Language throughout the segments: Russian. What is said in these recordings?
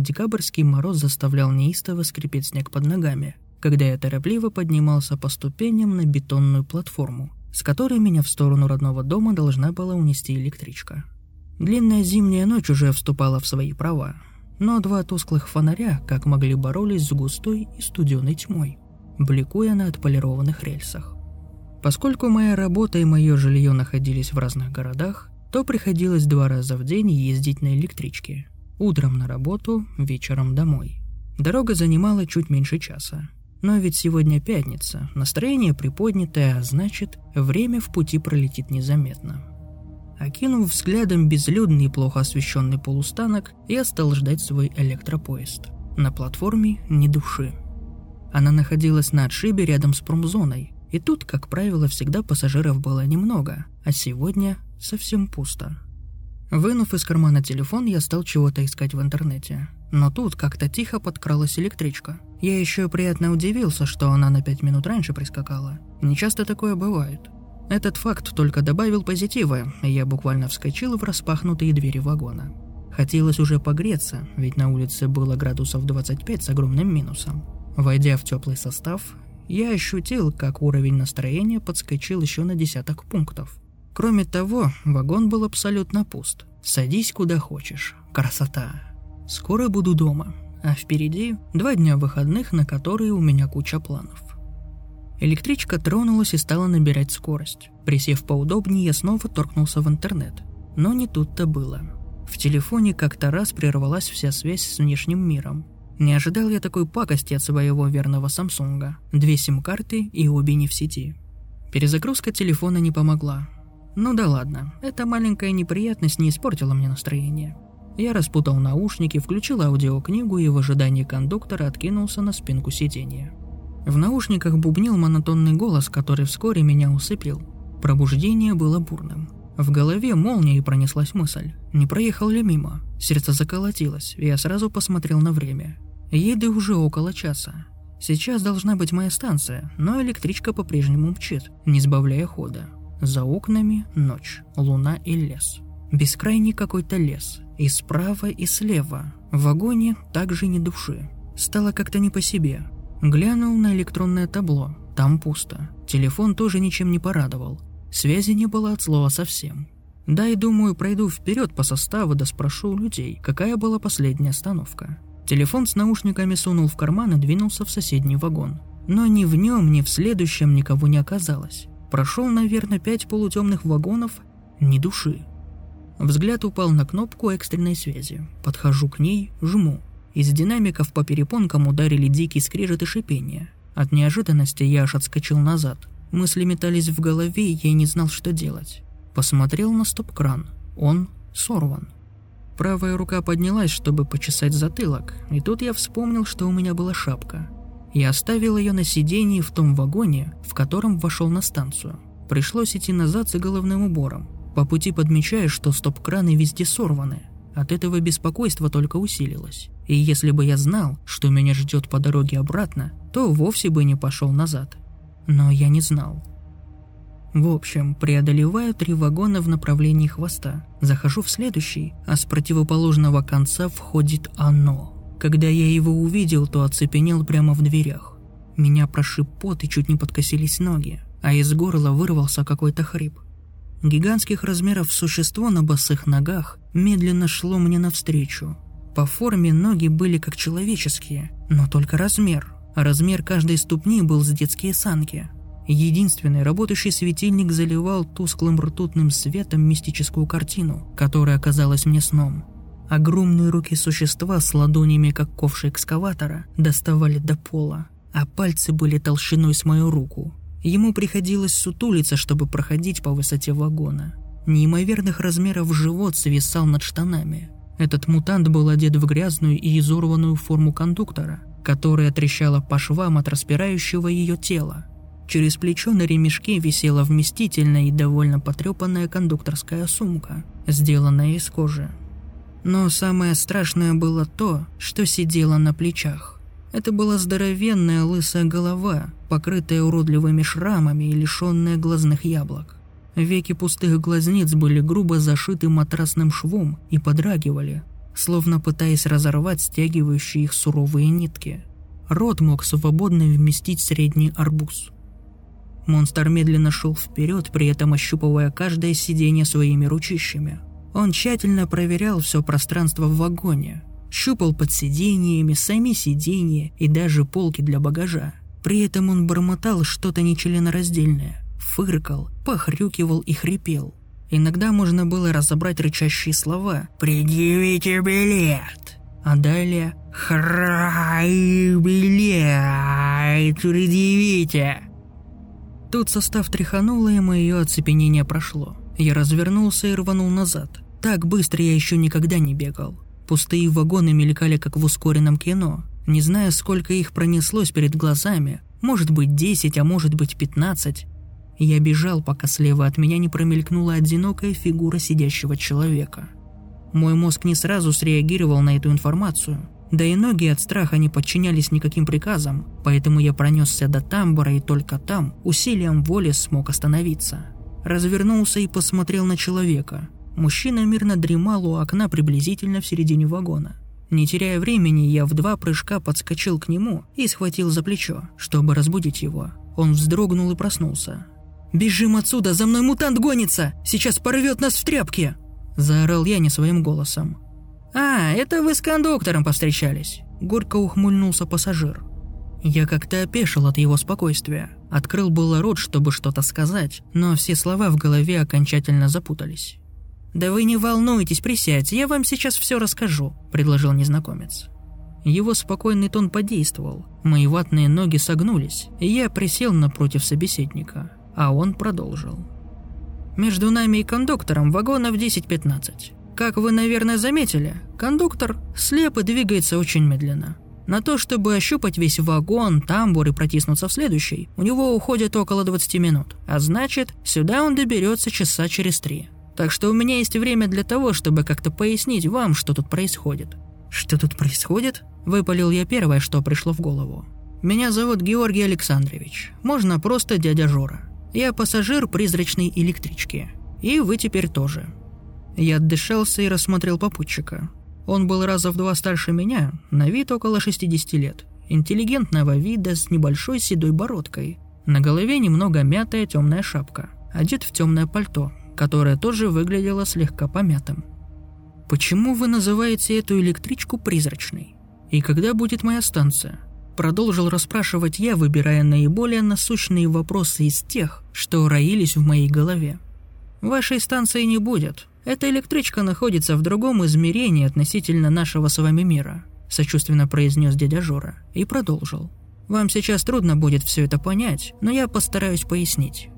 декабрьский мороз заставлял неистово скрипеть снег под ногами, когда я торопливо поднимался по ступеням на бетонную платформу, с которой меня в сторону родного дома должна была унести электричка. Длинная зимняя ночь уже вступала в свои права, но два тусклых фонаря как могли боролись с густой и студеной тьмой, бликуя на отполированных рельсах. Поскольку моя работа и мое жилье находились в разных городах, то приходилось два раза в день ездить на электричке. Утром на работу, вечером домой. Дорога занимала чуть меньше часа. Но ведь сегодня пятница, настроение приподнятое, а значит, время в пути пролетит незаметно. Окинув взглядом безлюдный и плохо освещенный полустанок, я стал ждать свой электропоезд. На платформе ни души. Она находилась на отшибе рядом с промзоной, и тут, как правило, всегда пассажиров было немного, а сегодня совсем пусто. Вынув из кармана телефон, я стал чего-то искать в интернете. Но тут как-то тихо подкралась электричка. Я еще приятно удивился, что она на пять минут раньше прискакала. Не часто такое бывает. Этот факт только добавил позитива, и я буквально вскочил в распахнутые двери вагона. Хотелось уже погреться, ведь на улице было градусов 25 с огромным минусом. Войдя в теплый состав, я ощутил, как уровень настроения подскочил еще на десяток пунктов. Кроме того, вагон был абсолютно пуст. Садись куда хочешь. Красота. Скоро буду дома, а впереди два дня выходных, на которые у меня куча планов. Электричка тронулась и стала набирать скорость. Присев поудобнее, я снова торкнулся в интернет. Но не тут-то было. В телефоне как-то раз прервалась вся связь с внешним миром. Не ожидал я такой пакости от своего верного Самсунга. Две сим-карты и обе не в сети. Перезагрузка телефона не помогла. Ну да ладно, эта маленькая неприятность не испортила мне настроение. Я распутал наушники, включил аудиокнигу и в ожидании кондуктора откинулся на спинку сиденья. В наушниках бубнил монотонный голос, который вскоре меня усыпил. Пробуждение было бурным. В голове молнией пронеслась мысль. Не проехал ли мимо? Сердце заколотилось, и я сразу посмотрел на время. Еды уже около часа. Сейчас должна быть моя станция, но электричка по-прежнему мчит, не сбавляя хода. За окнами ночь, луна и лес. Бескрайний какой-то лес. И справа, и слева. В вагоне также ни души. Стало как-то не по себе. Глянул на электронное табло. Там пусто. Телефон тоже ничем не порадовал. Связи не было от слова совсем. Да и думаю, пройду вперед по составу да спрошу у людей, какая была последняя остановка. Телефон с наушниками сунул в карман и двинулся в соседний вагон. Но ни в нем, ни в следующем никого не оказалось. Прошел, наверное, пять полутемных вагонов, ни души. Взгляд упал на кнопку экстренной связи. Подхожу к ней, жму. Из динамиков по перепонкам ударили дикий скрежет и шипение. От неожиданности я аж отскочил назад. Мысли метались в голове, и я не знал, что делать. Посмотрел на стоп-кран. Он сорван. Правая рука поднялась, чтобы почесать затылок, и тут я вспомнил, что у меня была шапка. Я оставил ее на сиденье в том вагоне, в котором вошел на станцию. Пришлось идти назад за головным убором. По пути подмечаю, что стоп-краны везде сорваны. От этого беспокойство только усилилось. И если бы я знал, что меня ждет по дороге обратно, то вовсе бы не пошел назад. Но я не знал. В общем, преодолеваю три вагона в направлении хвоста. Захожу в следующий, а с противоположного конца входит оно. Когда я его увидел, то оцепенел прямо в дверях. Меня прошиб пот и чуть не подкосились ноги, а из горла вырвался какой-то хрип. Гигантских размеров существо на босых ногах медленно шло мне навстречу. По форме ноги были как человеческие, но только размер. Размер каждой ступни был с детские санки – Единственный работающий светильник заливал тусклым ртутным светом мистическую картину, которая оказалась мне сном. Огромные руки существа с ладонями, как ковши экскаватора, доставали до пола, а пальцы были толщиной с мою руку. Ему приходилось сутулиться, чтобы проходить по высоте вагона. Неимоверных размеров живот свисал над штанами. Этот мутант был одет в грязную и изорванную форму кондуктора, которая трещала по швам от распирающего ее тела. Через плечо на ремешке висела вместительная и довольно потрепанная кондукторская сумка, сделанная из кожи. Но самое страшное было то, что сидело на плечах. Это была здоровенная лысая голова, покрытая уродливыми шрамами и лишенная глазных яблок. Веки пустых глазниц были грубо зашиты матрасным швом и подрагивали. словно пытаясь разорвать стягивающие их суровые нитки. Рот мог свободно вместить средний арбуз. Монстр медленно шел вперед, при этом ощупывая каждое сиденье своими ручищами. Он тщательно проверял все пространство в вагоне, щупал под сиденьями, сами сиденья и даже полки для багажа. При этом он бормотал что-то нечленораздельное, фыркал, похрюкивал и хрипел. Иногда можно было разобрать рычащие слова «Предъявите билет!» А далее «Храй билет! Предъявите!» Тут состав тряхануло, и мое оцепенение прошло. Я развернулся и рванул назад. Так быстро я еще никогда не бегал. Пустые вагоны мелькали, как в ускоренном кино. Не зная, сколько их пронеслось перед глазами. Может быть, 10, а может быть, 15. Я бежал, пока слева от меня не промелькнула одинокая фигура сидящего человека. Мой мозг не сразу среагировал на эту информацию. Да и ноги от страха не подчинялись никаким приказам, поэтому я пронесся до тамбура и только там усилием воли смог остановиться. Развернулся и посмотрел на человека. Мужчина мирно дремал у окна приблизительно в середине вагона. Не теряя времени, я в два прыжка подскочил к нему и схватил за плечо, чтобы разбудить его. Он вздрогнул и проснулся. «Бежим отсюда, за мной мутант гонится! Сейчас порвет нас в тряпки!» Заорал я не своим голосом. «А, это вы с кондуктором повстречались!» Горько ухмыльнулся пассажир. Я как-то опешил от его спокойствия. Открыл было рот, чтобы что-то сказать, но все слова в голове окончательно запутались. «Да вы не волнуйтесь, присядьте, я вам сейчас все расскажу», – предложил незнакомец. Его спокойный тон подействовал, мои ватные ноги согнулись, и я присел напротив собеседника, а он продолжил. «Между нами и кондуктором вагонов 10-15. Как вы, наверное, заметили, кондуктор слеп и двигается очень медленно. На то, чтобы ощупать весь вагон, тамбур и протиснуться в следующий, у него уходит около 20 минут, а значит, сюда он доберется часа через три. Так что у меня есть время для того, чтобы как-то пояснить вам, что тут происходит. Что тут происходит? Выпалил я первое, что пришло в голову. Меня зовут Георгий Александрович. Можно просто дядя Жора. Я пассажир призрачной электрички. И вы теперь тоже. Я отдышался и рассмотрел попутчика. Он был раза в два старше меня, на вид около 60 лет. Интеллигентного вида с небольшой седой бородкой. На голове немного мятая темная шапка. Одет в темное пальто, которое тоже выглядело слегка помятым. «Почему вы называете эту электричку призрачной? И когда будет моя станция?» Продолжил расспрашивать я, выбирая наиболее насущные вопросы из тех, что роились в моей голове. «Вашей станции не будет. Эта электричка находится в другом измерении относительно нашего с вами мира», сочувственно произнес дядя Жора и продолжил. «Вам сейчас трудно будет все это понять, но я постараюсь пояснить.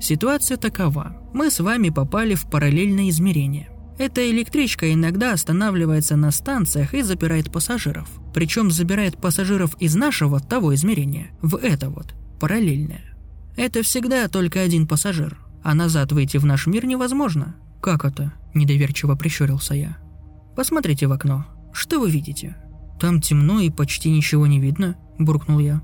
Ситуация такова. Мы с вами попали в параллельное измерение. Эта электричка иногда останавливается на станциях и запирает пассажиров. Причем забирает пассажиров из нашего того измерения в это вот, параллельное. Это всегда только один пассажир, а назад выйти в наш мир невозможно. Как это? Недоверчиво прищурился я. Посмотрите в окно. Что вы видите? Там темно и почти ничего не видно, буркнул я.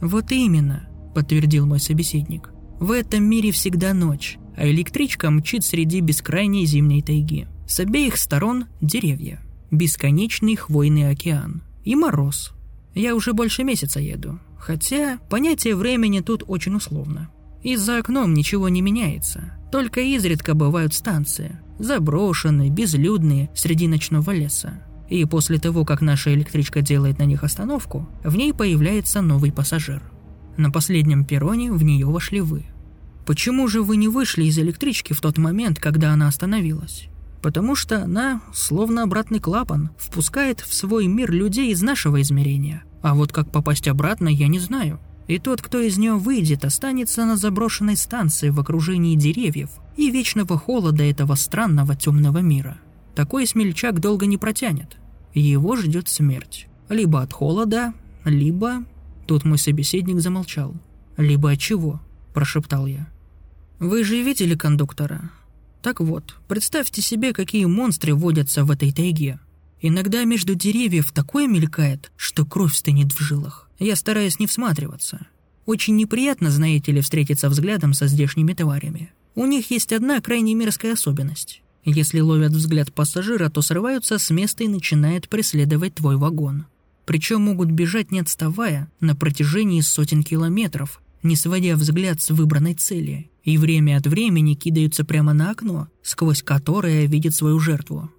Вот именно, подтвердил мой собеседник. В этом мире всегда ночь, а электричка мчит среди бескрайней зимней тайги. С обеих сторон деревья, бесконечный хвойный океан и мороз. Я уже больше месяца еду, хотя понятие времени тут очень условно. И за окном ничего не меняется, только изредка бывают станции, заброшенные, безлюдные, среди ночного леса. И после того, как наша электричка делает на них остановку, в ней появляется новый пассажир – на последнем перроне в нее вошли вы. Почему же вы не вышли из электрички в тот момент, когда она остановилась? Потому что она, словно обратный клапан, впускает в свой мир людей из нашего измерения. А вот как попасть обратно, я не знаю. И тот, кто из нее выйдет, останется на заброшенной станции в окружении деревьев и вечного холода этого странного темного мира. Такой смельчак долго не протянет. Его ждет смерть. Либо от холода, либо Тут мой собеседник замолчал. «Либо от чего?» – прошептал я. «Вы же видели кондуктора?» «Так вот, представьте себе, какие монстры водятся в этой тайге. Иногда между деревьев такое мелькает, что кровь стынет в жилах. Я стараюсь не всматриваться. Очень неприятно, знаете ли, встретиться взглядом со здешними тварями. У них есть одна крайне мерзкая особенность. Если ловят взгляд пассажира, то срываются с места и начинают преследовать твой вагон. Причем могут бежать не отставая на протяжении сотен километров, не сводя взгляд с выбранной цели, и время от времени кидаются прямо на окно, сквозь которое видит свою жертву.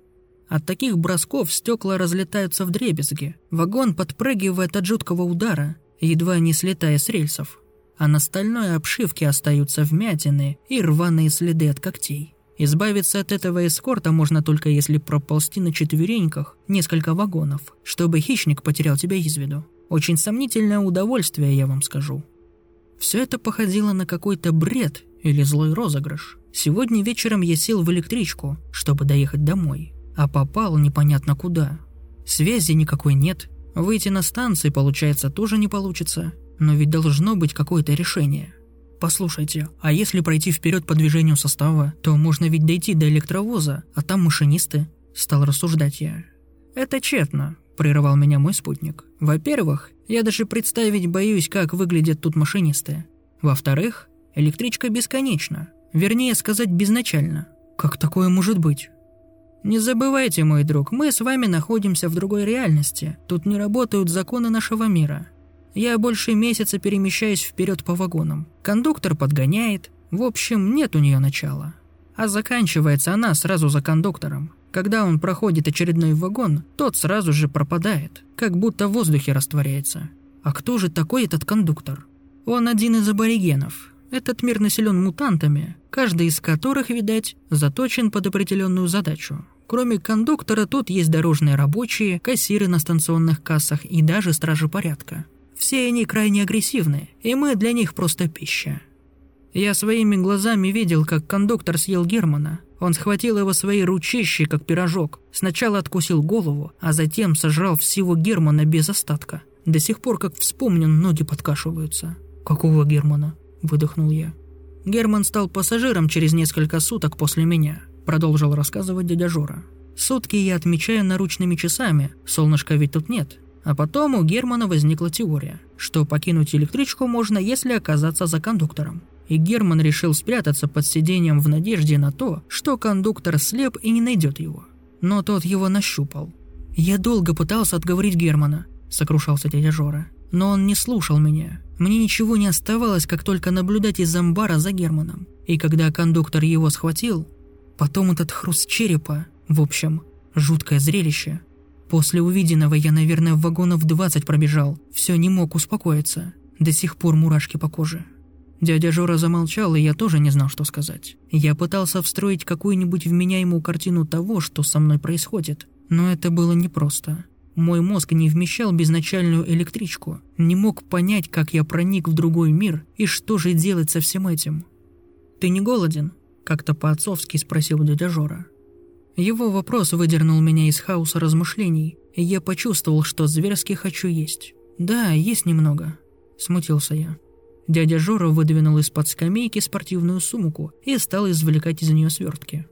От таких бросков стекла разлетаются в дребезги, вагон подпрыгивает от жуткого удара, едва не слетая с рельсов, а на стальной обшивке остаются вмятины и рваные следы от когтей. Избавиться от этого эскорта можно только если проползти на четвереньках несколько вагонов, чтобы хищник потерял тебя из виду. Очень сомнительное удовольствие, я вам скажу. Все это походило на какой-то бред или злой розыгрыш. Сегодня вечером я сел в электричку, чтобы доехать домой, а попал непонятно куда. Связи никакой нет, выйти на станции, получается, тоже не получится, но ведь должно быть какое-то решение – Послушайте, а если пройти вперед по движению состава, то можно ведь дойти до электровоза, а там машинисты. Стал рассуждать я. Это тщетно, прерывал меня мой спутник. Во-первых, я даже представить боюсь, как выглядят тут машинисты. Во-вторых, электричка бесконечна. Вернее сказать, безначально. Как такое может быть? Не забывайте, мой друг, мы с вами находимся в другой реальности. Тут не работают законы нашего мира. Я больше месяца перемещаюсь вперед по вагонам. Кондуктор подгоняет. В общем, нет у нее начала. А заканчивается она сразу за кондуктором. Когда он проходит очередной вагон, тот сразу же пропадает, как будто в воздухе растворяется. А кто же такой этот кондуктор? Он один из аборигенов. Этот мир населен мутантами, каждый из которых, видать, заточен под определенную задачу. Кроме кондуктора тут есть дорожные рабочие, кассиры на станционных кассах и даже стражи порядка. Все они крайне агрессивны, и мы для них просто пища. Я своими глазами видел, как кондуктор съел Германа. Он схватил его своей ручищей, как пирожок. Сначала откусил голову, а затем сожрал всего Германа без остатка. До сих пор, как вспомню, ноги подкашиваются. «Какого Германа?» – выдохнул я. «Герман стал пассажиром через несколько суток после меня», – продолжил рассказывать дядя Жора. «Сутки я отмечаю наручными часами, солнышка ведь тут нет. А потом у Германа возникла теория, что покинуть электричку можно, если оказаться за кондуктором. И Герман решил спрятаться под сиденьем в надежде на то, что кондуктор слеп и не найдет его. Но тот его нащупал. «Я долго пытался отговорить Германа», – сокрушался дядя Жора. Но он не слушал меня. Мне ничего не оставалось, как только наблюдать из амбара за Германом. И когда кондуктор его схватил, потом этот хруст черепа, в общем, жуткое зрелище – После увиденного я, наверное, в вагонов 20 пробежал. Все не мог успокоиться. До сих пор мурашки по коже. Дядя Жора замолчал, и я тоже не знал, что сказать. Я пытался встроить какую-нибудь вменяемую картину того, что со мной происходит. Но это было непросто. Мой мозг не вмещал безначальную электричку, не мог понять, как я проник в другой мир и что же делать со всем этим. «Ты не голоден?» – как-то по-отцовски спросил дядя Жора. Его вопрос выдернул меня из хаоса размышлений, и я почувствовал, что зверски хочу есть. «Да, есть немного», – смутился я. Дядя Жора выдвинул из-под скамейки спортивную сумку и стал извлекать из нее свертки.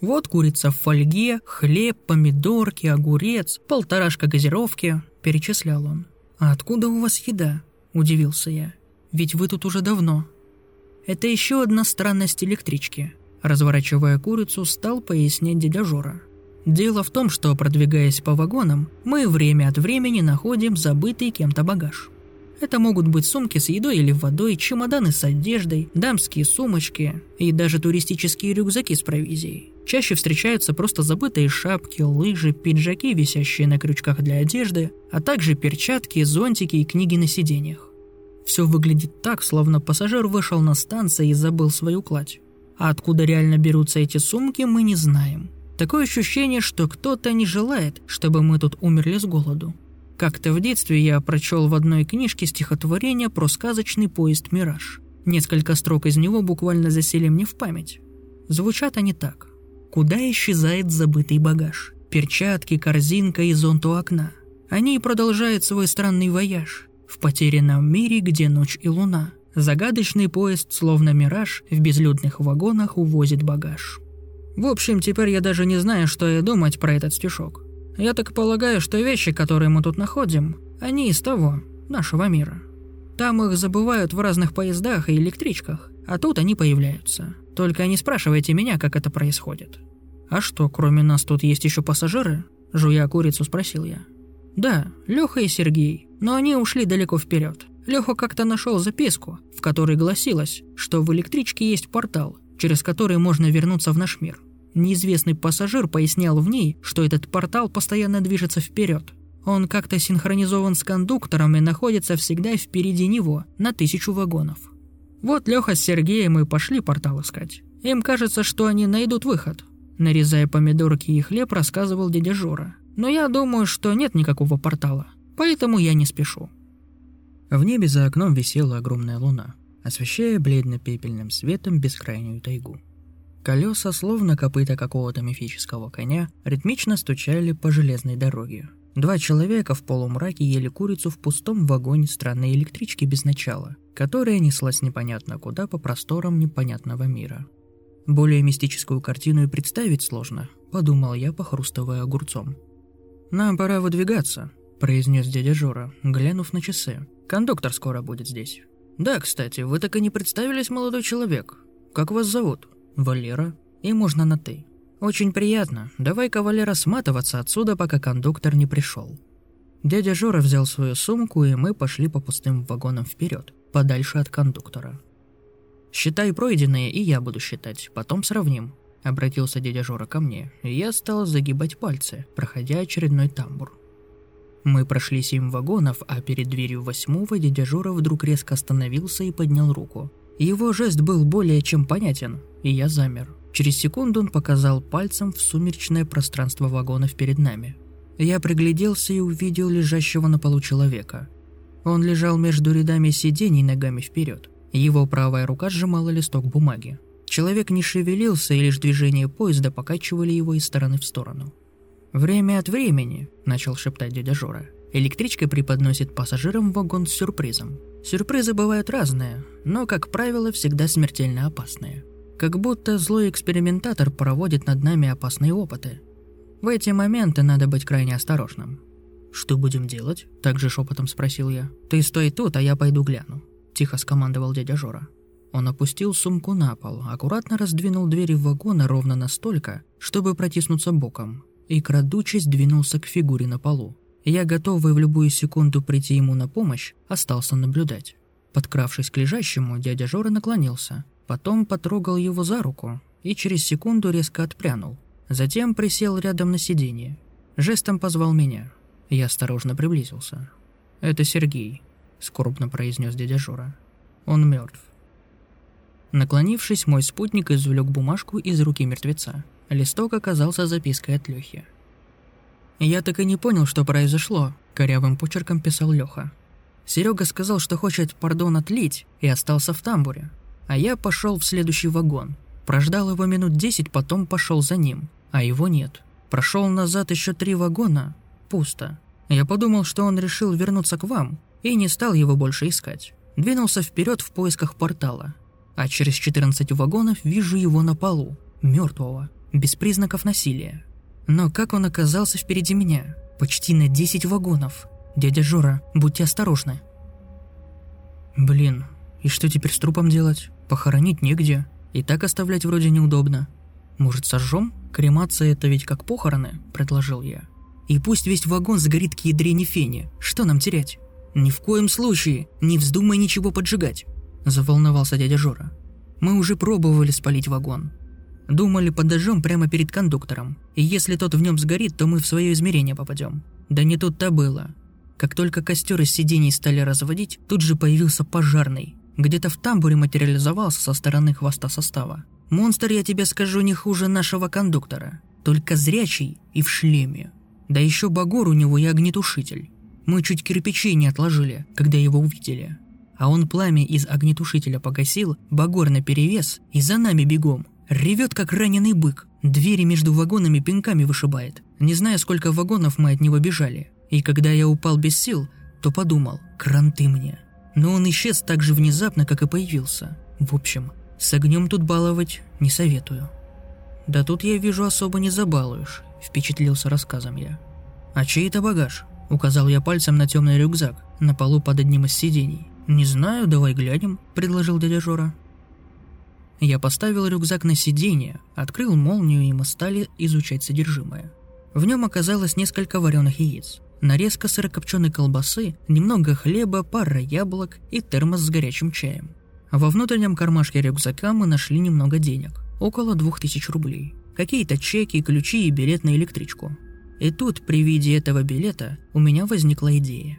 «Вот курица в фольге, хлеб, помидорки, огурец, полторашка газировки», – перечислял он. «А откуда у вас еда?» – удивился я. «Ведь вы тут уже давно». Это еще одна странность электрички – Разворачивая курицу, стал пояснять дядя Жора. Дело в том, что, продвигаясь по вагонам, мы время от времени находим забытый кем-то багаж. Это могут быть сумки с едой или водой, чемоданы с одеждой, дамские сумочки и даже туристические рюкзаки с провизией. Чаще встречаются просто забытые шапки, лыжи, пиджаки, висящие на крючках для одежды, а также перчатки, зонтики и книги на сиденьях. Все выглядит так, словно пассажир вышел на станцию и забыл свою кладь. А откуда реально берутся эти сумки, мы не знаем. Такое ощущение, что кто-то не желает, чтобы мы тут умерли с голоду. Как-то в детстве я прочел в одной книжке стихотворение про сказочный поезд «Мираж». Несколько строк из него буквально засели мне в память. Звучат они так. «Куда исчезает забытый багаж? Перчатки, корзинка и зонт у окна. Они продолжают свой странный вояж в потерянном мире, где ночь и луна. Загадочный поезд, словно мираж, в безлюдных вагонах увозит багаж. В общем, теперь я даже не знаю, что и думать про этот стишок. Я так полагаю, что вещи, которые мы тут находим, они из того, нашего мира. Там их забывают в разных поездах и электричках, а тут они появляются. Только не спрашивайте меня, как это происходит. «А что, кроме нас тут есть еще пассажиры?» Жуя курицу, спросил я. «Да, Леха и Сергей, но они ушли далеко вперед. Леха как-то нашел записку, в которой гласилось, что в электричке есть портал, через который можно вернуться в наш мир. Неизвестный пассажир пояснял в ней, что этот портал постоянно движется вперед. Он как-то синхронизован с кондуктором и находится всегда впереди него, на тысячу вагонов. Вот Леха с Сергеем и пошли портал искать. Им кажется, что они найдут выход. Нарезая помидорки и хлеб, рассказывал дядя Жора. Но я думаю, что нет никакого портала, поэтому я не спешу. В небе за окном висела огромная луна, освещая бледно-пепельным светом бескрайнюю тайгу. Колеса, словно копыта какого-то мифического коня, ритмично стучали по железной дороге. Два человека в полумраке ели курицу в пустом вагоне странной электрички без начала, которая неслась непонятно куда по просторам непонятного мира. Более мистическую картину и представить сложно, подумал я, похрустывая огурцом. «Нам пора выдвигаться», – произнес дядя Жора, глянув на часы. «Кондуктор скоро будет здесь». «Да, кстати, вы так и не представились, молодой человек. Как вас зовут?» «Валера. И можно на «ты». «Очень приятно. Давай-ка, Валера, сматываться отсюда, пока кондуктор не пришел». Дядя Жора взял свою сумку, и мы пошли по пустым вагонам вперед, подальше от кондуктора. «Считай пройденные, и я буду считать, потом сравним», — обратился дядя Жора ко мне, и я стал загибать пальцы, проходя очередной тамбур. Мы прошли семь вагонов, а перед дверью восьмого дядя Жора вдруг резко остановился и поднял руку. Его жест был более чем понятен, и я замер. Через секунду он показал пальцем в сумеречное пространство вагонов перед нами. Я пригляделся и увидел лежащего на полу человека. Он лежал между рядами сидений ногами вперед. Его правая рука сжимала листок бумаги. Человек не шевелился, и лишь движение поезда покачивали его из стороны в сторону. «Время от времени», – начал шептать дядя Жора. «Электричка преподносит пассажирам вагон с сюрпризом. Сюрпризы бывают разные, но, как правило, всегда смертельно опасные. Как будто злой экспериментатор проводит над нами опасные опыты. В эти моменты надо быть крайне осторожным. «Что будем делать?» – также шепотом спросил я. «Ты стой тут, а я пойду гляну», – тихо скомандовал дядя Жора. Он опустил сумку на пол, аккуратно раздвинул двери вагона ровно настолько, чтобы протиснуться боком, и, крадучись, двинулся к фигуре на полу. Я, готовый в любую секунду прийти ему на помощь, остался наблюдать. Подкравшись к лежащему, дядя Жора наклонился, Потом потрогал его за руку и через секунду резко отпрянул. Затем присел рядом на сиденье. Жестом позвал меня. Я осторожно приблизился. «Это Сергей», — скорбно произнес дядя Жора. «Он мертв». Наклонившись, мой спутник извлек бумажку из руки мертвеца. Листок оказался запиской от Лехи. «Я так и не понял, что произошло», — корявым почерком писал Леха. Серега сказал, что хочет пардон отлить, и остался в тамбуре. А я пошел в следующий вагон. Прождал его минут десять, потом пошел за ним. А его нет. Прошел назад еще три вагона. Пусто. Я подумал, что он решил вернуться к вам, и не стал его больше искать. Двинулся вперед в поисках портала. А через 14 вагонов вижу его на полу, мертвого, без признаков насилия. Но как он оказался впереди меня? Почти на 10 вагонов. Дядя Жора, будьте осторожны. Блин, и что теперь с трупом делать? Похоронить негде, и так оставлять вроде неудобно. Может, сожжем? Кремация это ведь как похороны, предложил я. И пусть весь вагон сгорит к ядрене фени. Что нам терять? Ни в коем случае, не вздумай ничего поджигать, заволновался дядя Жора. Мы уже пробовали спалить вагон. Думали, подожжем прямо перед кондуктором. И если тот в нем сгорит, то мы в свое измерение попадем. Да не тут-то было. Как только костер из сидений стали разводить, тут же появился пожарный где-то в тамбуре материализовался со стороны хвоста состава. Монстр, я тебе скажу, не хуже нашего кондуктора. Только зрячий и в шлеме. Да еще багор у него и огнетушитель. Мы чуть кирпичей не отложили, когда его увидели. А он пламя из огнетушителя погасил, багор наперевес и за нами бегом. Ревет, как раненый бык. Двери между вагонами пинками вышибает. Не знаю, сколько вагонов мы от него бежали. И когда я упал без сил, то подумал, кранты мне. Но он исчез так же внезапно, как и появился. В общем, с огнем тут баловать не советую. «Да тут я вижу особо не забалуешь», – впечатлился рассказом я. «А чей это багаж?» – указал я пальцем на темный рюкзак на полу под одним из сидений. «Не знаю, давай глянем», – предложил дядя Жора. Я поставил рюкзак на сиденье, открыл молнию, и мы стали изучать содержимое. В нем оказалось несколько вареных яиц, нарезка сырокопченой колбасы, немного хлеба, пара яблок и термос с горячим чаем. Во внутреннем кармашке рюкзака мы нашли немного денег, около двух тысяч рублей. Какие-то чеки, ключи и билет на электричку. И тут, при виде этого билета, у меня возникла идея.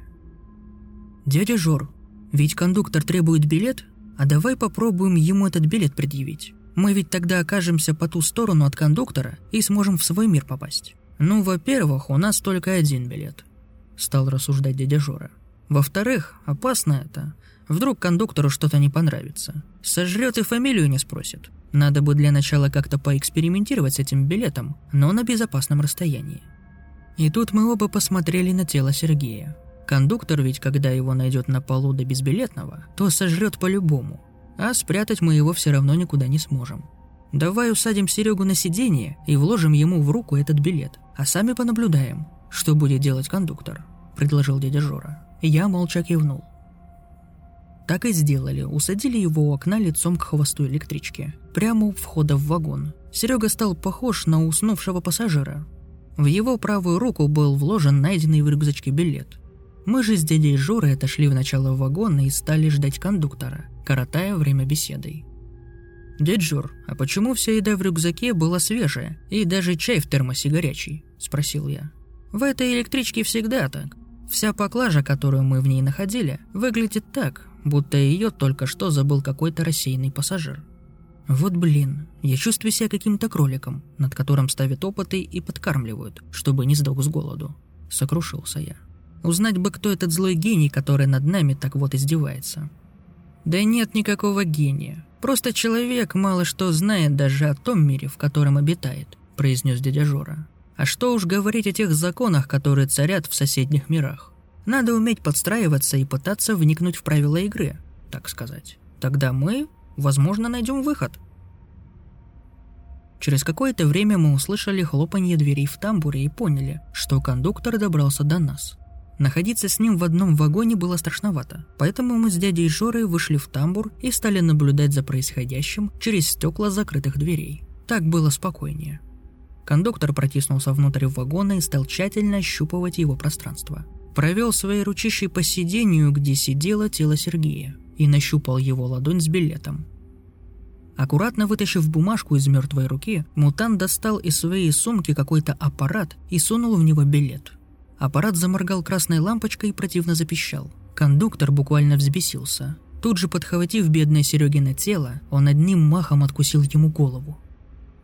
«Дядя Жор, ведь кондуктор требует билет, а давай попробуем ему этот билет предъявить. Мы ведь тогда окажемся по ту сторону от кондуктора и сможем в свой мир попасть. Ну, во-первых, у нас только один билет», — стал рассуждать дядя Жора. «Во-вторых, опасно это. Вдруг кондуктору что-то не понравится. Сожрет и фамилию не спросит. Надо бы для начала как-то поэкспериментировать с этим билетом, но на безопасном расстоянии. И тут мы оба посмотрели на тело Сергея. Кондуктор ведь, когда его найдет на полу до безбилетного, то сожрет по-любому. А спрятать мы его все равно никуда не сможем. Давай усадим Серегу на сиденье и вложим ему в руку этот билет, а сами понаблюдаем, что будет делать кондуктор», – предложил дядя Жора. Я молча кивнул. Так и сделали, усадили его у окна лицом к хвосту электрички, прямо у входа в вагон. Серега стал похож на уснувшего пассажира. В его правую руку был вложен найденный в рюкзачке билет. Мы же с дядей Жорой отошли в начало вагона и стали ждать кондуктора, коротая время беседой. «Дядь Жор, а почему вся еда в рюкзаке была свежая, и даже чай в термосе горячий?» – спросил я. «В этой электричке всегда так. Вся поклажа, которую мы в ней находили, выглядит так, будто ее только что забыл какой-то рассеянный пассажир. Вот блин, я чувствую себя каким-то кроликом, над которым ставят опыты и подкармливают, чтобы не сдох с голоду. Сокрушился я. Узнать бы, кто этот злой гений, который над нами так вот издевается. Да нет никакого гения. Просто человек мало что знает даже о том мире, в котором обитает, произнес дядя Жора. А что уж говорить о тех законах, которые царят в соседних мирах. Надо уметь подстраиваться и пытаться вникнуть в правила игры, так сказать. Тогда мы, возможно, найдем выход. Через какое-то время мы услышали хлопанье дверей в тамбуре и поняли, что кондуктор добрался до нас. Находиться с ним в одном вагоне было страшновато, поэтому мы с дядей Жорой вышли в тамбур и стали наблюдать за происходящим через стекла закрытых дверей. Так было спокойнее. Кондуктор протиснулся внутрь вагона и стал тщательно ощупывать его пространство – Провел своей ручищей по сиденью, где сидело тело Сергея, и нащупал его ладонь с билетом. Аккуратно вытащив бумажку из мертвой руки, мутант достал из своей сумки какой-то аппарат и сунул в него билет. Аппарат заморгал красной лампочкой и противно запищал. Кондуктор буквально взбесился. Тут же подхватив бедное Серегино тело, он одним махом откусил ему голову.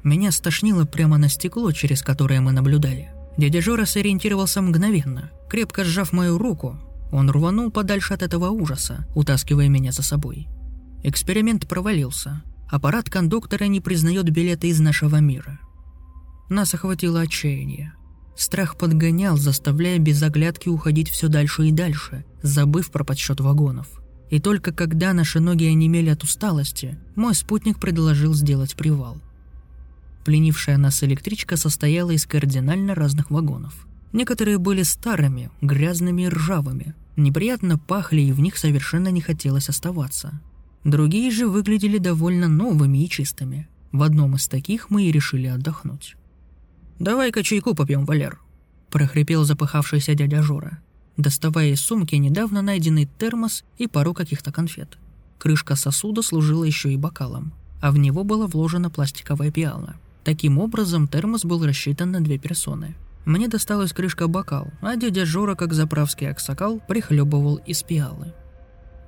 Меня стошнило прямо на стекло, через которое мы наблюдали. Дядя Жора сориентировался мгновенно. Крепко сжав мою руку, он рванул подальше от этого ужаса, утаскивая меня за собой. Эксперимент провалился. Аппарат кондуктора не признает билеты из нашего мира. Нас охватило отчаяние. Страх подгонял, заставляя без оглядки уходить все дальше и дальше, забыв про подсчет вагонов. И только когда наши ноги онемели от усталости, мой спутник предложил сделать привал. Пленившая нас электричка состояла из кардинально разных вагонов. Некоторые были старыми, грязными и ржавыми. Неприятно пахли, и в них совершенно не хотелось оставаться. Другие же выглядели довольно новыми и чистыми. В одном из таких мы и решили отдохнуть. «Давай-ка чайку попьем, Валер», – прохрипел запыхавшийся дядя Жора, доставая из сумки недавно найденный термос и пару каких-то конфет. Крышка сосуда служила еще и бокалом, а в него была вложена пластиковая пиала – Таким образом, термос был рассчитан на две персоны. Мне досталась крышка бокал, а дядя Жора, как заправский аксакал, прихлебывал из пиалы.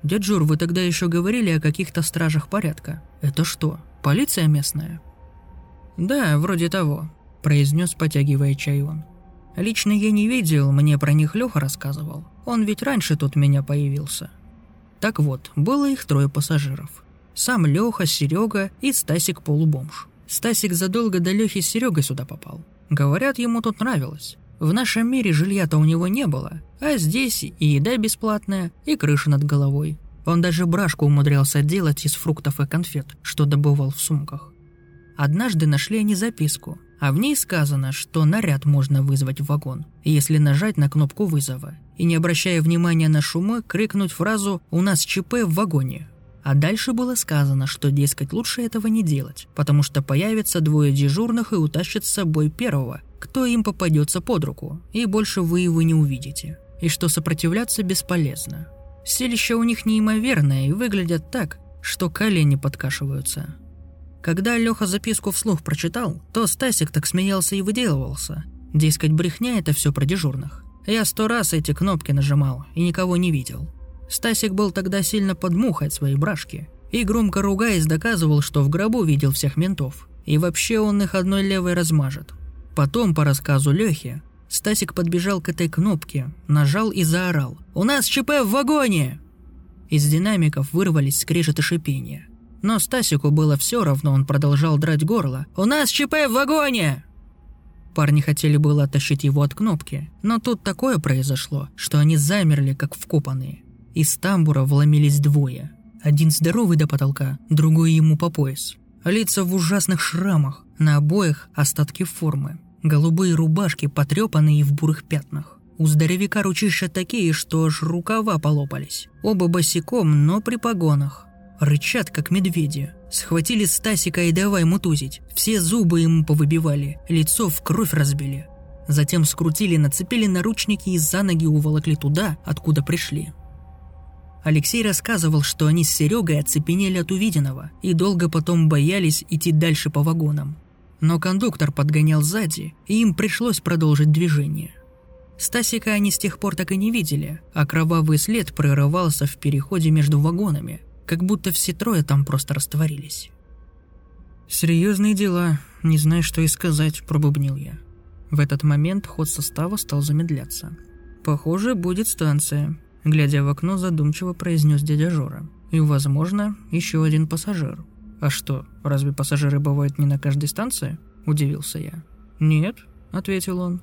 «Дядь Жор, вы тогда еще говорили о каких-то стражах порядка. Это что, полиция местная?» «Да, вроде того», – произнес, потягивая чай он. «Лично я не видел, мне про них Леха рассказывал. Он ведь раньше тут меня появился». Так вот, было их трое пассажиров. Сам Леха, Серега и Стасик полубомж. Стасик задолго до Лехи с Серегой сюда попал. Говорят, ему тут нравилось. В нашем мире жилья-то у него не было, а здесь и еда бесплатная, и крыша над головой. Он даже брашку умудрялся делать из фруктов и конфет, что добывал в сумках. Однажды нашли они записку, а в ней сказано, что наряд можно вызвать в вагон, если нажать на кнопку вызова, и не обращая внимания на шумы, крикнуть фразу «У нас ЧП в вагоне», А дальше было сказано, что, дескать, лучше этого не делать, потому что появятся двое дежурных и утащат с собой первого, кто им попадется под руку, и больше вы его не увидите. И что сопротивляться бесполезно. Селище у них неимоверное и выглядят так, что колени подкашиваются. Когда Леха записку вслух прочитал, то Стасик так смеялся и выделывался. Дескать, брехня это все про дежурных. Я сто раз эти кнопки нажимал и никого не видел. Стасик был тогда сильно под мухой от своей брашки и громко ругаясь доказывал, что в гробу видел всех ментов. И вообще он их одной левой размажет. Потом, по рассказу Лехи, Стасик подбежал к этой кнопке, нажал и заорал «У нас ЧП в вагоне!» Из динамиков вырвались скрежет и шипение. Но Стасику было все равно, он продолжал драть горло «У нас ЧП в вагоне!» Парни хотели было оттащить его от кнопки, но тут такое произошло, что они замерли, как вкопанные. Из тамбура вломились двое. Один здоровый до потолка, другой ему по пояс. Лица в ужасных шрамах, на обоих остатки формы. Голубые рубашки, потрепанные в бурых пятнах. У здоровяка ручища такие, что аж рукава полопались. Оба босиком, но при погонах. Рычат, как медведи. Схватили Стасика и давай мутузить. Все зубы ему повыбивали, лицо в кровь разбили. Затем скрутили, нацепили наручники и за ноги уволокли туда, откуда пришли. Алексей рассказывал, что они с Серегой оцепенели от увиденного и долго потом боялись идти дальше по вагонам. Но кондуктор подгонял сзади, и им пришлось продолжить движение. Стасика они с тех пор так и не видели, а кровавый след прорывался в переходе между вагонами, как будто все трое там просто растворились. «Серьезные дела, не знаю, что и сказать», – пробубнил я. В этот момент ход состава стал замедляться. «Похоже, будет станция», – глядя в окно, задумчиво произнес дядя Жора. «И, возможно, еще один пассажир». «А что, разве пассажиры бывают не на каждой станции?» – удивился я. «Нет», – ответил он.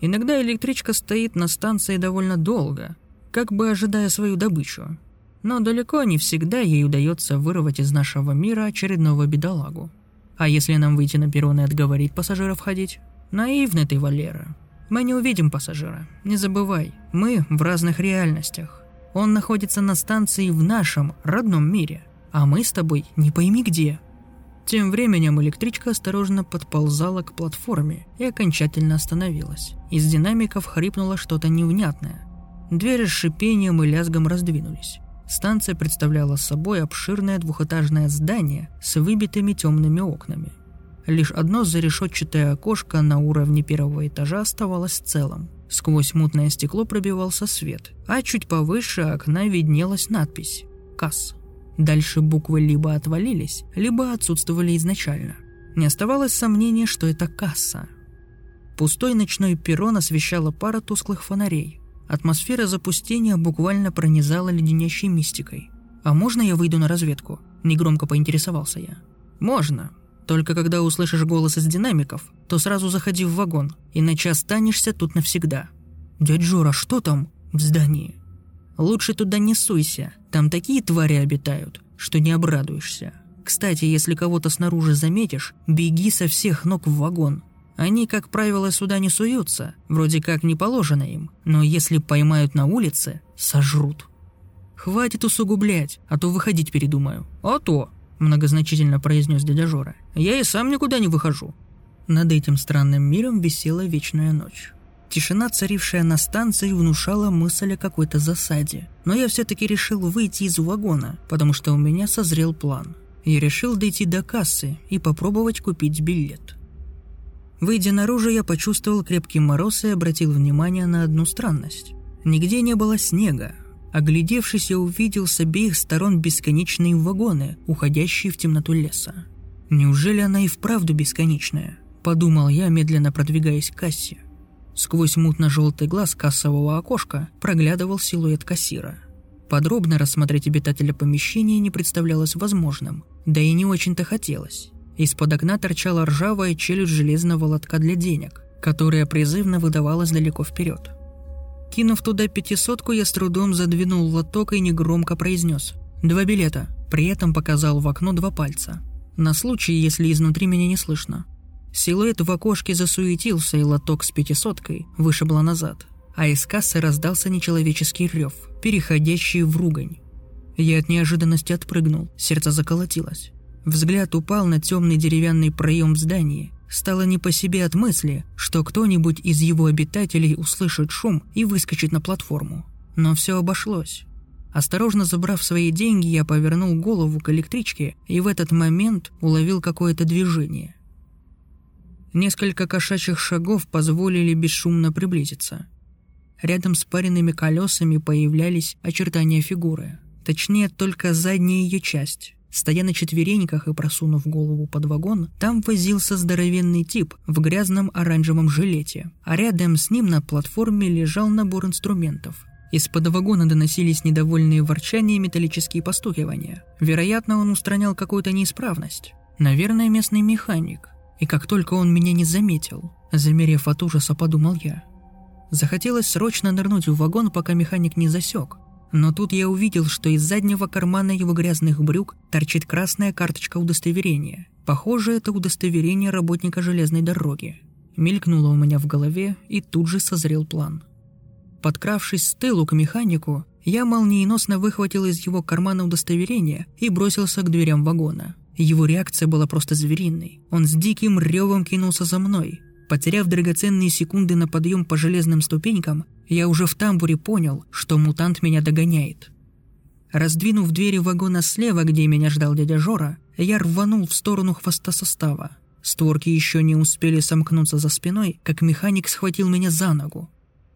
«Иногда электричка стоит на станции довольно долго, как бы ожидая свою добычу. Но далеко не всегда ей удается вырвать из нашего мира очередного бедолагу. А если нам выйти на перрон и отговорить пассажиров ходить? Наивный ты, Валера. Мы не увидим пассажира. Не забывай, мы в разных реальностях. Он находится на станции в нашем родном мире – а мы с тобой не пойми где». Тем временем электричка осторожно подползала к платформе и окончательно остановилась. Из динамиков хрипнуло что-то невнятное. Двери с шипением и лязгом раздвинулись. Станция представляла собой обширное двухэтажное здание с выбитыми темными окнами. Лишь одно зарешетчатое окошко на уровне первого этажа оставалось целым. Сквозь мутное стекло пробивался свет, а чуть повыше окна виднелась надпись «Касс». Дальше буквы либо отвалились, либо отсутствовали изначально. Не оставалось сомнения, что это касса. Пустой ночной перрон освещала пара тусклых фонарей. Атмосфера запустения буквально пронизала леденящей мистикой. «А можно я выйду на разведку?» – негромко поинтересовался я. «Можно. Только когда услышишь голос из динамиков, то сразу заходи в вагон, иначе останешься тут навсегда». «Дядь Жора, что там?» «В здании». «Лучше туда не суйся. Там такие твари обитают, что не обрадуешься. Кстати, если кого-то снаружи заметишь, беги со всех ног в вагон. Они, как правило, сюда не суются, вроде как не положено им, но если поймают на улице, сожрут. Хватит усугублять, а то выходить передумаю. А то, многозначительно произнес дядя Жора. Я и сам никуда не выхожу. Над этим странным миром висела вечная ночь. Тишина, царившая на станции, внушала мысль о какой-то засаде. Но я все-таки решил выйти из вагона, потому что у меня созрел план. Я решил дойти до кассы и попробовать купить билет. Выйдя наружу, я почувствовал крепкий мороз и обратил внимание на одну странность. Нигде не было снега. Оглядевшись, я увидел с обеих сторон бесконечные вагоны, уходящие в темноту леса. Неужели она и вправду бесконечная? Подумал я, медленно продвигаясь к кассе. Сквозь мутно-желтый глаз кассового окошка проглядывал силуэт кассира. Подробно рассмотреть обитателя помещения не представлялось возможным, да и не очень-то хотелось. Из-под окна торчала ржавая челюсть железного лотка для денег, которая призывно выдавалась далеко вперед. Кинув туда пятисотку, я с трудом задвинул лоток и негромко произнес «Два билета», при этом показал в окно два пальца. На случай, если изнутри меня не слышно. Силуэт в окошке засуетился, и лоток с пятисоткой вышибло назад, а из кассы раздался нечеловеческий рев, переходящий в ругань. Я от неожиданности отпрыгнул, сердце заколотилось. Взгляд упал на темный деревянный проем в здании. Стало не по себе от мысли, что кто-нибудь из его обитателей услышит шум и выскочит на платформу. Но все обошлось. Осторожно забрав свои деньги, я повернул голову к электричке и в этот момент уловил какое-то движение. Несколько кошачьих шагов позволили бесшумно приблизиться. Рядом с паренными колесами появлялись очертания фигуры. Точнее, только задняя ее часть. Стоя на четвереньках и просунув голову под вагон, там возился здоровенный тип в грязном оранжевом жилете, а рядом с ним на платформе лежал набор инструментов. Из-под вагона доносились недовольные ворчания и металлические постукивания. Вероятно, он устранял какую-то неисправность. Наверное, местный механик. И как только он меня не заметил, замерев от ужаса, подумал я. Захотелось срочно нырнуть в вагон, пока механик не засек. Но тут я увидел, что из заднего кармана его грязных брюк торчит красная карточка удостоверения. Похоже, это удостоверение работника железной дороги. Мелькнуло у меня в голове, и тут же созрел план. Подкравшись с тылу к механику, я молниеносно выхватил из его кармана удостоверение и бросился к дверям вагона. Его реакция была просто звериной. Он с диким ревом кинулся за мной, Потеряв драгоценные секунды на подъем по железным ступенькам, я уже в тамбуре понял, что мутант меня догоняет. Раздвинув двери вагона слева, где меня ждал дядя Жора, я рванул в сторону хвоста состава. Створки еще не успели сомкнуться за спиной, как механик схватил меня за ногу.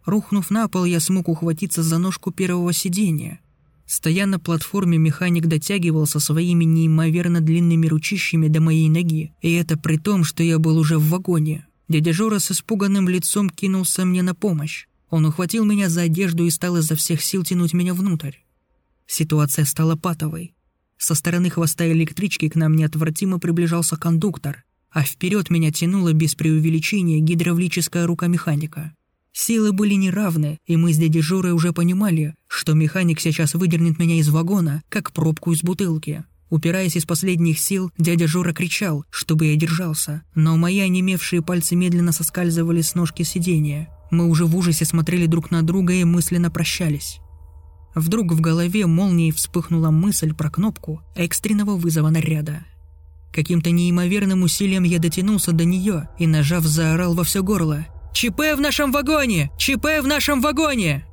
Рухнув на пол, я смог ухватиться за ножку первого сидения. Стоя на платформе, механик дотягивался своими неимоверно длинными ручищами до моей ноги, и это при том, что я был уже в вагоне. Дядя Жора с испуганным лицом кинулся мне на помощь. Он ухватил меня за одежду и стал изо всех сил тянуть меня внутрь. Ситуация стала патовой. Со стороны хвоста электрички к нам неотвратимо приближался кондуктор, а вперед меня тянула без преувеличения гидравлическая рука механика. Силы были неравны, и мы с дядей Жорой уже понимали, что механик сейчас выдернет меня из вагона, как пробку из бутылки. Упираясь из последних сил, дядя Жора кричал, чтобы я держался, но мои онемевшие пальцы медленно соскальзывали с ножки сиденья. Мы уже в ужасе смотрели друг на друга и мысленно прощались. Вдруг в голове молнией вспыхнула мысль про кнопку экстренного вызова наряда. Каким-то неимоверным усилием я дотянулся до нее и, нажав, заорал во все горло. «ЧП в нашем вагоне! ЧП в нашем вагоне!»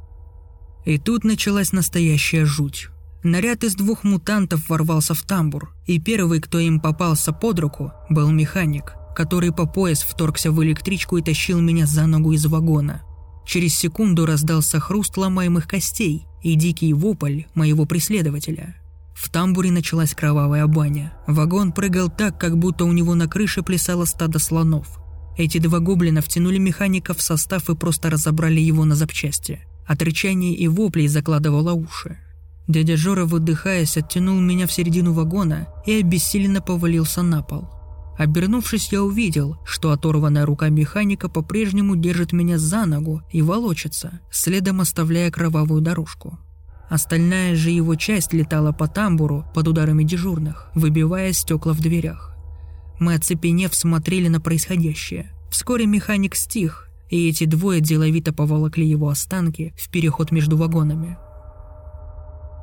И тут началась настоящая жуть. Наряд из двух мутантов ворвался в тамбур, и первый, кто им попался под руку, был механик, который по пояс вторгся в электричку и тащил меня за ногу из вагона. Через секунду раздался хруст ломаемых костей и дикий вопль моего преследователя. В тамбуре началась кровавая баня. Вагон прыгал так, как будто у него на крыше плясало стадо слонов. Эти два гоблина втянули механика в состав и просто разобрали его на запчасти. От рычания и воплей закладывало уши. Дядя Жора, выдыхаясь, оттянул меня в середину вагона и обессиленно повалился на пол. Обернувшись, я увидел, что оторванная рука механика по-прежнему держит меня за ногу и волочится, следом оставляя кровавую дорожку. Остальная же его часть летала по тамбуру под ударами дежурных, выбивая стекла в дверях. Мы, оцепенев, смотрели на происходящее. Вскоре механик стих, и эти двое деловито поволокли его останки в переход между вагонами –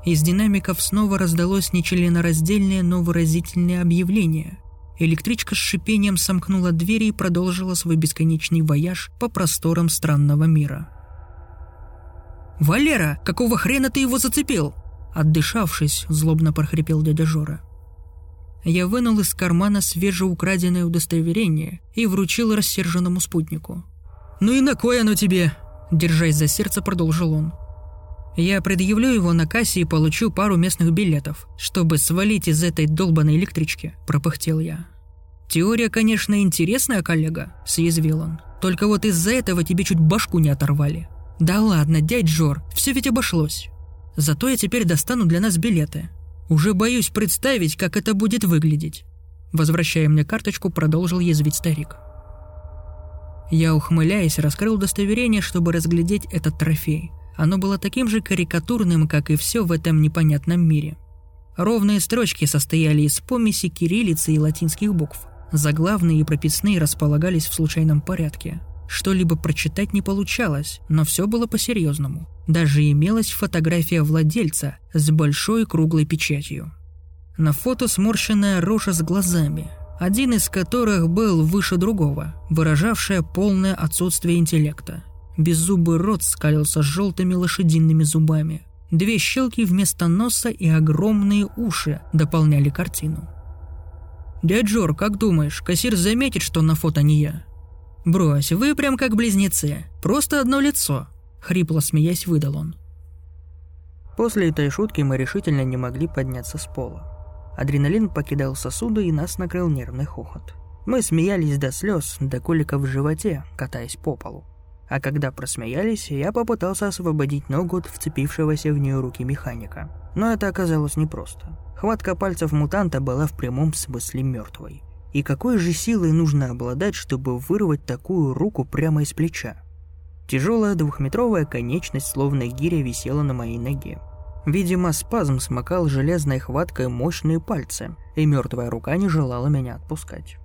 из динамиков снова раздалось нечленораздельное, но выразительное объявление. Электричка с шипением сомкнула двери и продолжила свой бесконечный вояж по просторам странного мира. «Валера, какого хрена ты его зацепил?» Отдышавшись, злобно прохрипел дядя Жора. Я вынул из кармана свежеукраденное удостоверение и вручил рассерженному спутнику. «Ну и на кой оно тебе?» Держась за сердце, продолжил он. Я предъявлю его на кассе и получу пару местных билетов, чтобы свалить из этой долбанной электрички», – пропыхтел я. «Теория, конечно, интересная, коллега», – съязвил он. «Только вот из-за этого тебе чуть башку не оторвали». «Да ладно, дядь Жор, все ведь обошлось. Зато я теперь достану для нас билеты. Уже боюсь представить, как это будет выглядеть». Возвращая мне карточку, продолжил язвить старик. Я, ухмыляясь, раскрыл удостоверение, чтобы разглядеть этот трофей – оно было таким же карикатурным, как и все в этом непонятном мире. Ровные строчки состояли из помеси кириллицы и латинских букв. Заглавные и прописные располагались в случайном порядке. Что-либо прочитать не получалось, но все было по-серьезному. Даже имелась фотография владельца с большой круглой печатью. На фото сморщенная рожа с глазами, один из которых был выше другого, выражавшая полное отсутствие интеллекта. Беззубый рот скалился желтыми лошадиными зубами. Две щелки вместо носа и огромные уши дополняли картину. «Дядь Жор, как думаешь, кассир заметит, что на фото не я?» «Брось, вы прям как близнецы. Просто одно лицо», — хрипло смеясь выдал он. После этой шутки мы решительно не могли подняться с пола. Адреналин покидал сосуды и нас накрыл нервный хохот. Мы смеялись до слез, до коликов в животе, катаясь по полу. А когда просмеялись, я попытался освободить ногу от вцепившегося в нее руки механика. Но это оказалось непросто. Хватка пальцев мутанта была в прямом смысле мертвой. И какой же силой нужно обладать, чтобы вырвать такую руку прямо из плеча? Тяжелая двухметровая конечность, словно гиря, висела на моей ноге. Видимо, спазм смыкал железной хваткой мощные пальцы, и мертвая рука не желала меня отпускать.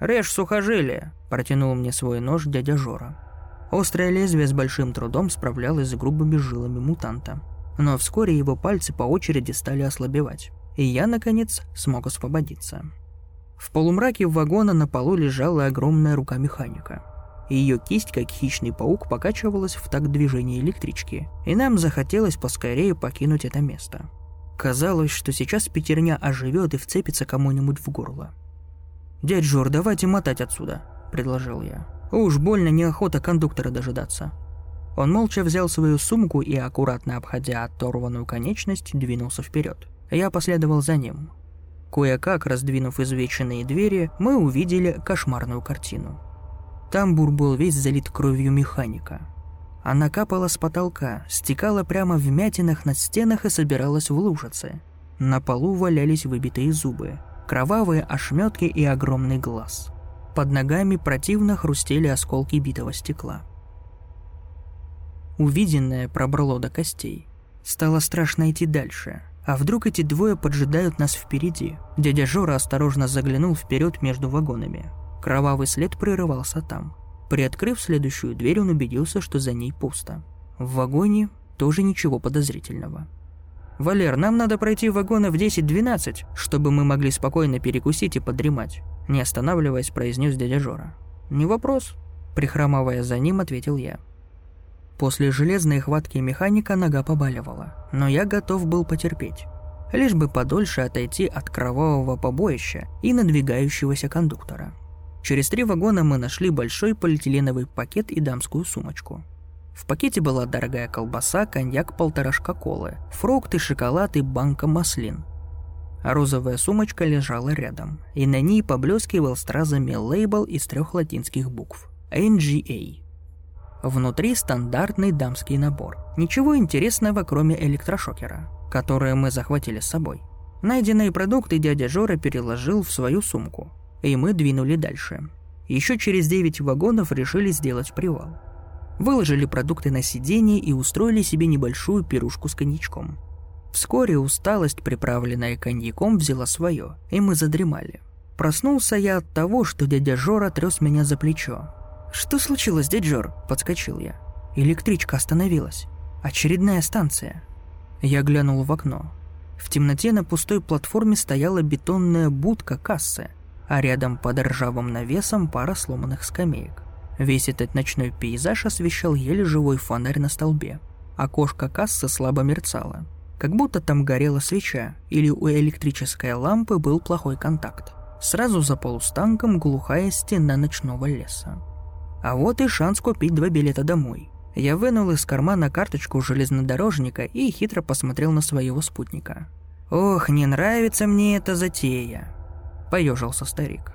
«Режь сухожилие!» – протянул мне свой нож дядя Жора. Острое лезвие с большим трудом справлялось с грубыми жилами мутанта. Но вскоре его пальцы по очереди стали ослабевать, и я, наконец, смог освободиться. В полумраке вагона на полу лежала огромная рука механика. Ее кисть, как хищный паук, покачивалась в такт движения электрички, и нам захотелось поскорее покинуть это место. Казалось, что сейчас пятерня оживет и вцепится кому-нибудь в горло. «Дядь Жор, давайте мотать отсюда», — предложил я. «Уж больно неохота кондуктора дожидаться». Он молча взял свою сумку и, аккуратно обходя оторванную конечность, двинулся вперед. Я последовал за ним. Кое-как, раздвинув извеченные двери, мы увидели кошмарную картину. Тамбур был весь залит кровью механика. Она капала с потолка, стекала прямо в мятинах на стенах и собиралась в лужице. На полу валялись выбитые зубы, кровавые ошметки и огромный глаз. Под ногами противно хрустели осколки битого стекла. Увиденное пробрало до костей. Стало страшно идти дальше – а вдруг эти двое поджидают нас впереди? Дядя Жора осторожно заглянул вперед между вагонами. Кровавый след прерывался там. Приоткрыв следующую дверь, он убедился, что за ней пусто. В вагоне тоже ничего подозрительного. «Валер, нам надо пройти вагоны в 10-12, чтобы мы могли спокойно перекусить и подремать», не останавливаясь, произнес дядя Жора. «Не вопрос», прихрамывая за ним, ответил я. После железной хватки механика нога побаливала, но я готов был потерпеть. Лишь бы подольше отойти от кровавого побоища и надвигающегося кондуктора. Через три вагона мы нашли большой полиэтиленовый пакет и дамскую сумочку. В пакете была дорогая колбаса, коньяк, полторашка колы, фрукты, шоколад и банка маслин. Розовая сумочка лежала рядом, и на ней поблескивал стразами лейбл из трех латинских букв – NGA – Внутри стандартный дамский набор. Ничего интересного, кроме электрошокера, который мы захватили с собой. Найденные продукты дядя Жора переложил в свою сумку, и мы двинули дальше. Еще через 9 вагонов решили сделать привал. Выложили продукты на сиденье и устроили себе небольшую пирушку с коньячком. Вскоре усталость, приправленная коньяком, взяла свое, и мы задремали. Проснулся я от того, что дядя Жора трес меня за плечо, «Что случилось, дядь Жор?» – подскочил я. Электричка остановилась. Очередная станция. Я глянул в окно. В темноте на пустой платформе стояла бетонная будка кассы, а рядом под ржавым навесом пара сломанных скамеек. Весь этот ночной пейзаж освещал еле живой фонарь на столбе. Окошко кассы слабо мерцало. Как будто там горела свеча, или у электрической лампы был плохой контакт. Сразу за полустанком глухая стена ночного леса. А вот и шанс купить два билета домой. Я вынул из кармана карточку железнодорожника и хитро посмотрел на своего спутника. «Ох, не нравится мне эта затея», – поежился старик.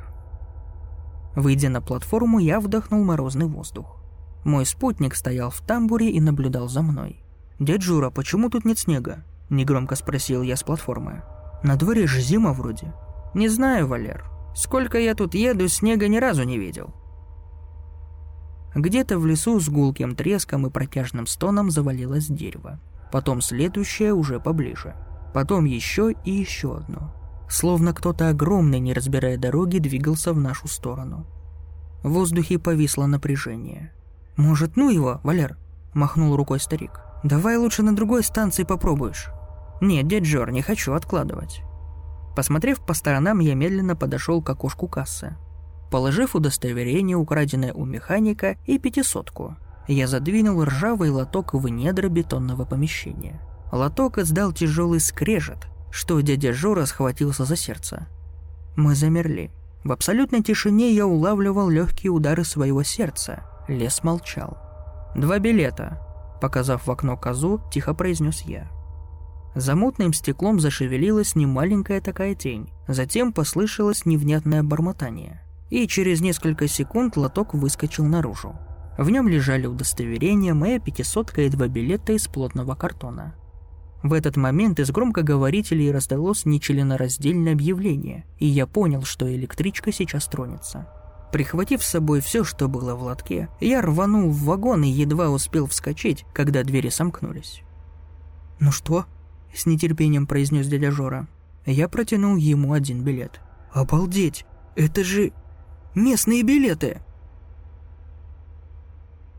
Выйдя на платформу, я вдохнул морозный воздух. Мой спутник стоял в тамбуре и наблюдал за мной. «Дядь Жура, почему тут нет снега?» – негромко спросил я с платформы. «На дворе же зима вроде». «Не знаю, Валер. Сколько я тут еду, снега ни разу не видел», где-то в лесу с гулким треском и протяжным стоном завалилось дерево. Потом следующее уже поближе. Потом еще и еще одно. Словно кто-то огромный, не разбирая дороги, двигался в нашу сторону. В воздухе повисло напряжение. «Может, ну его, Валер?» – махнул рукой старик. «Давай лучше на другой станции попробуешь». «Нет, дядь Жор, не хочу откладывать». Посмотрев по сторонам, я медленно подошел к окошку кассы. Положив удостоверение, украденное у механика, и пятисотку, я задвинул ржавый лоток в недра бетонного помещения. Лоток издал тяжелый скрежет, что дядя Жора схватился за сердце. Мы замерли. В абсолютной тишине я улавливал легкие удары своего сердца. Лес молчал. «Два билета», — показав в окно козу, тихо произнес я. За мутным стеклом зашевелилась немаленькая такая тень. Затем послышалось невнятное бормотание. И через несколько секунд лоток выскочил наружу. В нем лежали удостоверения, моя пятисотка и два билета из плотного картона. В этот момент из громкоговорителей раздалось нечленораздельное объявление, и я понял, что электричка сейчас тронется. Прихватив с собой все, что было в лотке, я рванул в вагон и едва успел вскочить, когда двери сомкнулись. «Ну что?» – с нетерпением произнес дядя Жора. Я протянул ему один билет. «Обалдеть! Это же местные билеты!»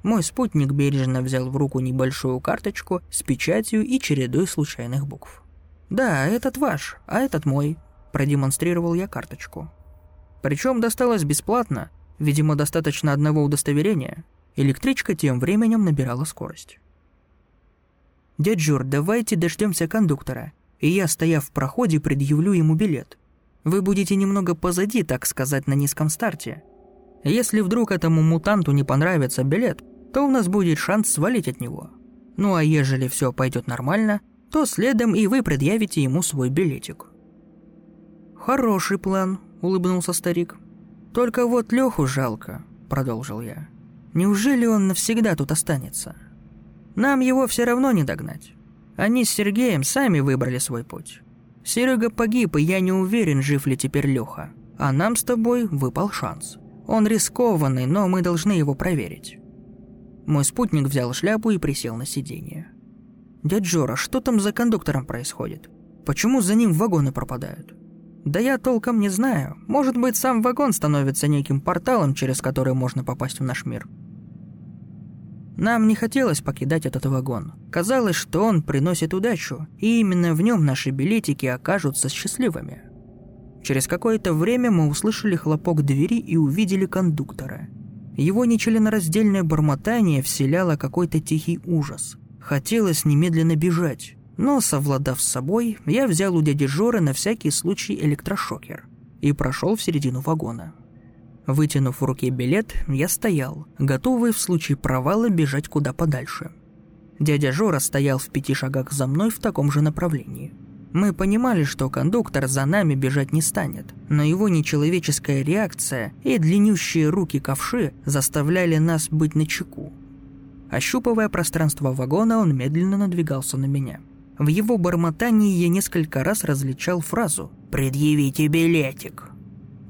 Мой спутник бережно взял в руку небольшую карточку с печатью и чередой случайных букв. «Да, этот ваш, а этот мой», – продемонстрировал я карточку. Причем досталось бесплатно, видимо, достаточно одного удостоверения. Электричка тем временем набирала скорость. «Дядь Жур, давайте дождемся кондуктора, и я, стояв в проходе, предъявлю ему билет. Вы будете немного позади, так сказать, на низком старте. Если вдруг этому мутанту не понравится билет, то у нас будет шанс свалить от него. Ну а ежели все пойдет нормально, то следом и вы предъявите ему свой билетик. Хороший план, улыбнулся старик. Только вот Леху жалко, продолжил я. Неужели он навсегда тут останется? Нам его все равно не догнать. Они с Сергеем сами выбрали свой путь. Серега погиб, и я не уверен, жив ли теперь Леха. А нам с тобой выпал шанс. Он рискованный, но мы должны его проверить. Мой спутник взял шляпу и присел на сиденье. «Дядь Жора, что там за кондуктором происходит? Почему за ним вагоны пропадают?» «Да я толком не знаю. Может быть, сам вагон становится неким порталом, через который можно попасть в наш мир». Нам не хотелось покидать этот вагон. Казалось, что он приносит удачу, и именно в нем наши билетики окажутся счастливыми. Через какое-то время мы услышали хлопок двери и увидели кондуктора – его нечленораздельное бормотание вселяло какой-то тихий ужас. Хотелось немедленно бежать, но, совладав с собой, я взял у дяди Жоры на всякий случай электрошокер и прошел в середину вагона. Вытянув в руке билет, я стоял, готовый в случае провала бежать куда подальше. Дядя Жора стоял в пяти шагах за мной в таком же направлении – мы понимали, что кондуктор за нами бежать не станет, но его нечеловеческая реакция и длиннющие руки ковши заставляли нас быть начеку. Ощупывая пространство вагона, он медленно надвигался на меня. В его бормотании я несколько раз различал фразу «Предъявите билетик».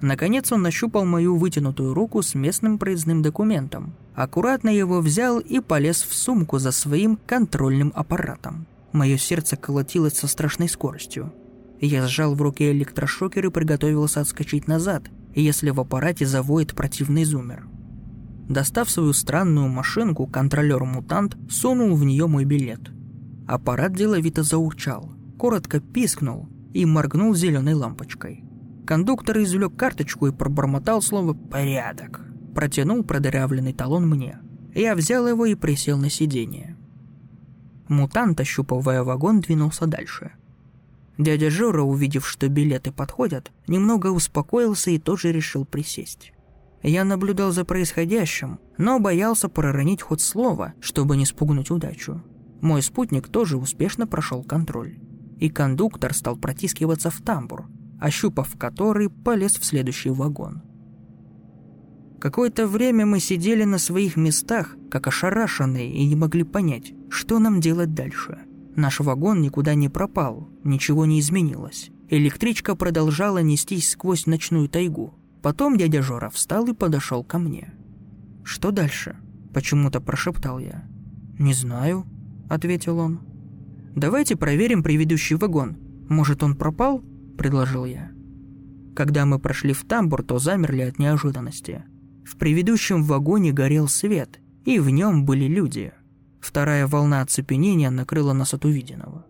Наконец он нащупал мою вытянутую руку с местным проездным документом, аккуратно его взял и полез в сумку за своим контрольным аппаратом. Мое сердце колотилось со страшной скоростью. Я сжал в руке электрошокер и приготовился отскочить назад, если в аппарате завоет противный зумер. Достав свою странную машинку, контролер-мутант сунул в нее мой билет. Аппарат деловито заурчал, коротко пискнул и моргнул зеленой лампочкой. Кондуктор извлек карточку и пробормотал слово «порядок». Протянул продырявленный талон мне. Я взял его и присел на сиденье. Мутант, ощупывая вагон, двинулся дальше. Дядя Жора, увидев, что билеты подходят, немного успокоился и тоже решил присесть. Я наблюдал за происходящим, но боялся проронить хоть слово, чтобы не спугнуть удачу. Мой спутник тоже успешно прошел контроль. И кондуктор стал протискиваться в тамбур, ощупав который, полез в следующий вагон. Какое-то время мы сидели на своих местах, как ошарашенные, и не могли понять, что нам делать дальше. Наш вагон никуда не пропал, ничего не изменилось. Электричка продолжала нестись сквозь ночную тайгу. Потом дядя Жора встал и подошел ко мне. «Что дальше?» – почему-то прошептал я. «Не знаю», – ответил он. «Давайте проверим предыдущий вагон. Может, он пропал?» – предложил я. Когда мы прошли в тамбур, то замерли от неожиданности – В предыдущем вагоне горел свет, и в нем были люди. Вторая волна оцепенения накрыла нас от увиденного.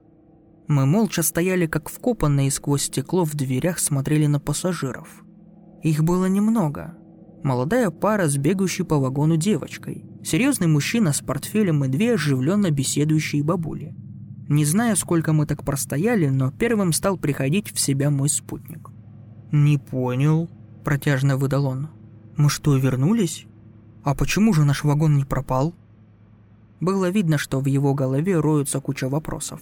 Мы молча стояли как вкопанные сквозь стекло в дверях смотрели на пассажиров. Их было немного. Молодая пара с бегущей по вагону девочкой, серьезный мужчина с портфелем и две оживленно беседующие бабули. Не знаю, сколько мы так простояли, но первым стал приходить в себя мой спутник. «Не понял», – протяжно выдал он. «Мы что, вернулись? А почему же наш вагон не пропал?» Было видно, что в его голове роются куча вопросов.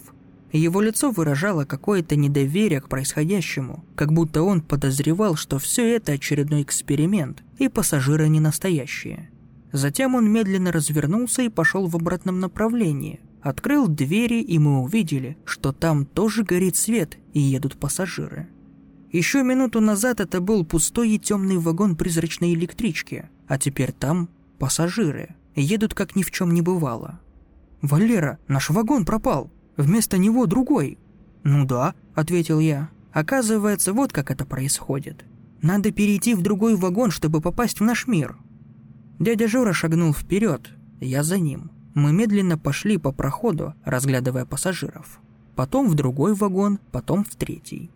Его лицо выражало какое-то недоверие к происходящему, как будто он подозревал, что все это очередной эксперимент, и пассажиры не настоящие. Затем он медленно развернулся и пошел в обратном направлении. Открыл двери, и мы увидели, что там тоже горит свет, и едут пассажиры. Еще минуту назад это был пустой и темный вагон призрачной электрички, а теперь там пассажиры. Едут как ни в чем не бывало. «Валера, наш вагон пропал!» Вместо него другой». «Ну да», — ответил я. «Оказывается, вот как это происходит. Надо перейти в другой вагон, чтобы попасть в наш мир». Дядя Жора шагнул вперед, я за ним. Мы медленно пошли по проходу, разглядывая пассажиров. Потом в другой вагон, потом в третий.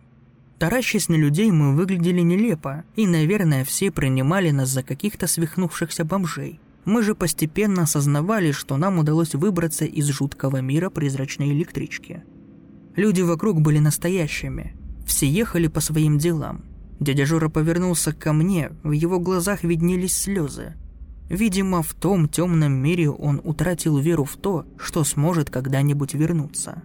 Таращась на людей, мы выглядели нелепо, и, наверное, все принимали нас за каких-то свихнувшихся бомжей. Мы же постепенно осознавали, что нам удалось выбраться из жуткого мира призрачной электрички. Люди вокруг были настоящими. Все ехали по своим делам. Дядя Жора повернулся ко мне, в его глазах виднелись слезы. Видимо, в том темном мире он утратил веру в то, что сможет когда-нибудь вернуться.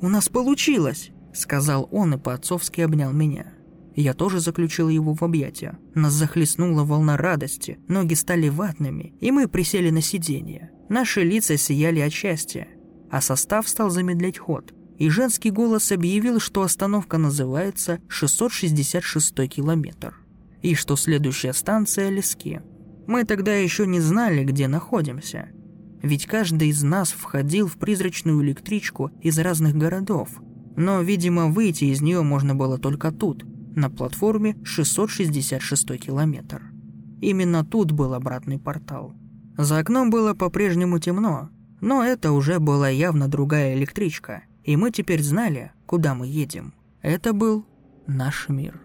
«У нас получилось!» – сказал он и по-отцовски обнял меня. Я тоже заключил его в объятия. Нас захлестнула волна радости, ноги стали ватными, и мы присели на сиденье. Наши лица сияли от счастья, а состав стал замедлять ход. И женский голос объявил, что остановка называется 666 километр, и что следующая станция Лески. Мы тогда еще не знали, где находимся. Ведь каждый из нас входил в призрачную электричку из разных городов, но, видимо, выйти из нее можно было только тут – на платформе 666 километр. Именно тут был обратный портал. За окном было по-прежнему темно, но это уже была явно другая электричка, и мы теперь знали, куда мы едем. Это был наш мир.